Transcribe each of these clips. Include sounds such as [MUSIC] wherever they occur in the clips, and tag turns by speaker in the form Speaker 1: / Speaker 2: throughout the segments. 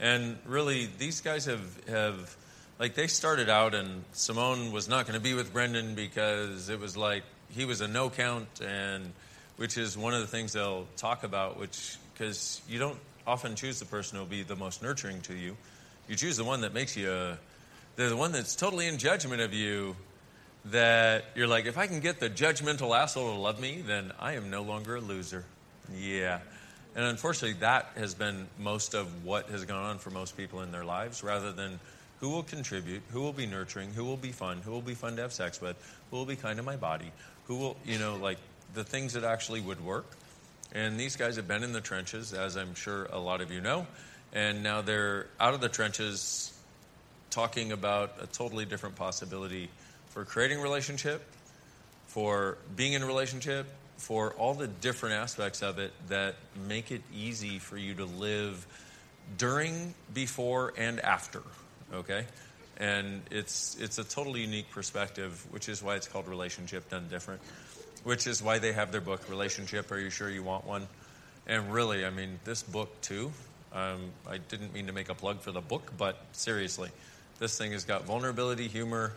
Speaker 1: And really, these guys have, have like, they started out, and Simone was not going to be with Brendon because it was like he was a no count, and which is one of the things they'll talk about, which, because you don't often choose the person who will be the most nurturing to you. You choose the one that makes you, the one that's totally in judgment of you that you're like, if I can get the judgmental asshole to love me, then I am no longer a loser. Yeah. And unfortunately, that has been most of what has gone on for most people in their lives, rather than who will contribute, who will be nurturing, who will be fun, who will be fun to have sex with, who will be kind to my body, who will, you know, like the things that actually would work. And these guys have been in the trenches, as I'm sure a lot of you know, and now they're out of the trenches talking about a totally different possibility for creating relationship, for being in a relationship, for all the different aspects of it that make it easy for you to live during, before, and after. Okay? And it's, it's a totally unique perspective, which is why it's called Relationship Done Different, which is why they have their book, Relationship Are You Sure You Want One? And really, I mean, this book too, um, I didn't mean to make a plug for the book, but seriously, this thing has got vulnerability, humor,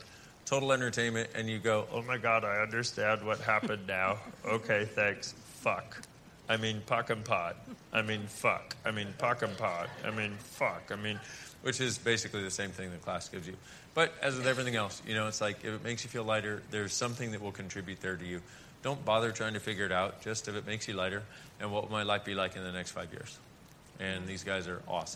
Speaker 1: total entertainment, and you go, oh my God, I understand what happened now. [LAUGHS] okay, thanks. Fuck. I mean, puck and pot. I mean, fuck. I mean, puck and pot. I mean, fuck. I mean, which is basically the same thing the class gives you. But as with everything else, you know, it's like if it makes you feel lighter, there's something that will contribute there to you. Don't bother trying to figure it out, just if it makes you lighter, and what will my life be like in the next five years. And these guys are awesome.